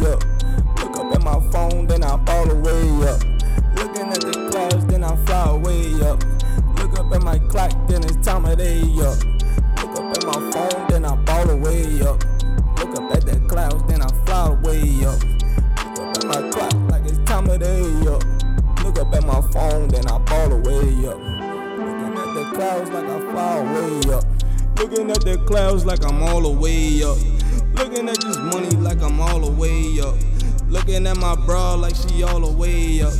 way up. Look up at my phone, then I fall away up. Looking at the clouds, then I fly away up. Look up at my clock, then it's time of day up. Look up at my phone, then I fall away up. Look up at the clouds, then I fly away up. Look up at my clock, like it's time of day up. Look up at my phone, then I fall away up. Looking at the clouds like I fly away up. Looking at the clouds like I'm all the way up. Looking at this money like I'm all the way up. Looking at my bra like she all the way up.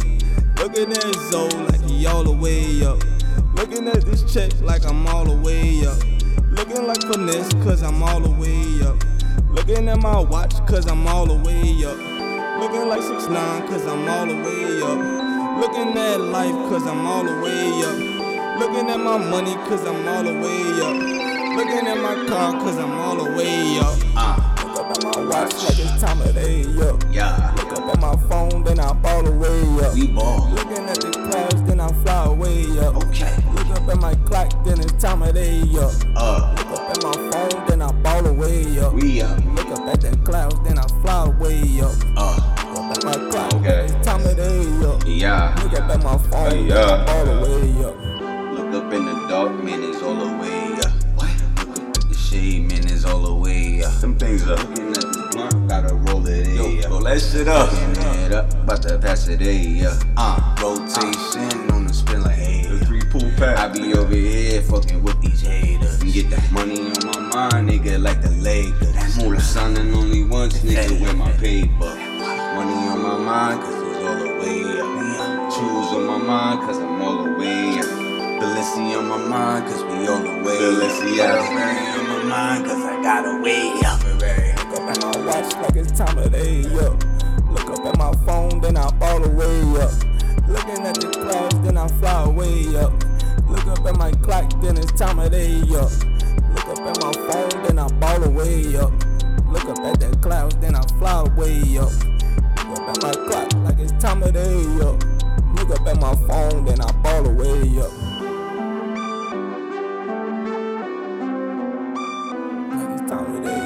Looking at Zoe like he all the way up. Looking at this check like I'm all the way up. Looking like finesse cause I'm all the way up. Looking at my watch cause I'm all the way up. Looking like 6 9 cause I'm all the way up. Looking at life cause I'm all the way up. Looking at my money cause I'm all the way up. Looking at my car cause I'm all the way up. Time of day up. yeah. Look up at my phone, then I ball away up. We ball. Looking at the clouds, then I fly away up. Okay. Look up at my clock, then it's time of day up. Uh, Look up at my phone, then I ball away up. we up. Look up at the clouds, then I fly away up. Uh, Look at my clock, Okay. then it's time of day up. yeah. Look up at my phone, Hey, then I yeah. ball away up. Look up in the dark, man, it's all the way up. What? Look up at the shade, man, it's all the way up. Them things up. Looking Yo, in. roll that shit up. It up, about to pass it in, yeah. Uh, rotation on the spin like hey. The three pool pack. I be over here fucking with these haters. And get that money on my mind, nigga, like the Lakers. Moolah signing only once, nigga, with my paper. Money on my mind, cause it's all the way up. Shoes on my mind, cause I'm all the way up. Balenci on my mind, cause we all the way up. Ferrari on my mind, cause I got a way up time of day up. Look up at my phone, then I fall away up. Looking at the clouds, then I fly away up. Look up at my clock, then it's time of day up. Look up at my phone, then I fall away up. Look up at the clouds, then I fly away up. Look up at my clock, like it's time of day up. Look up at my phone, then I fall away up. It's time of day.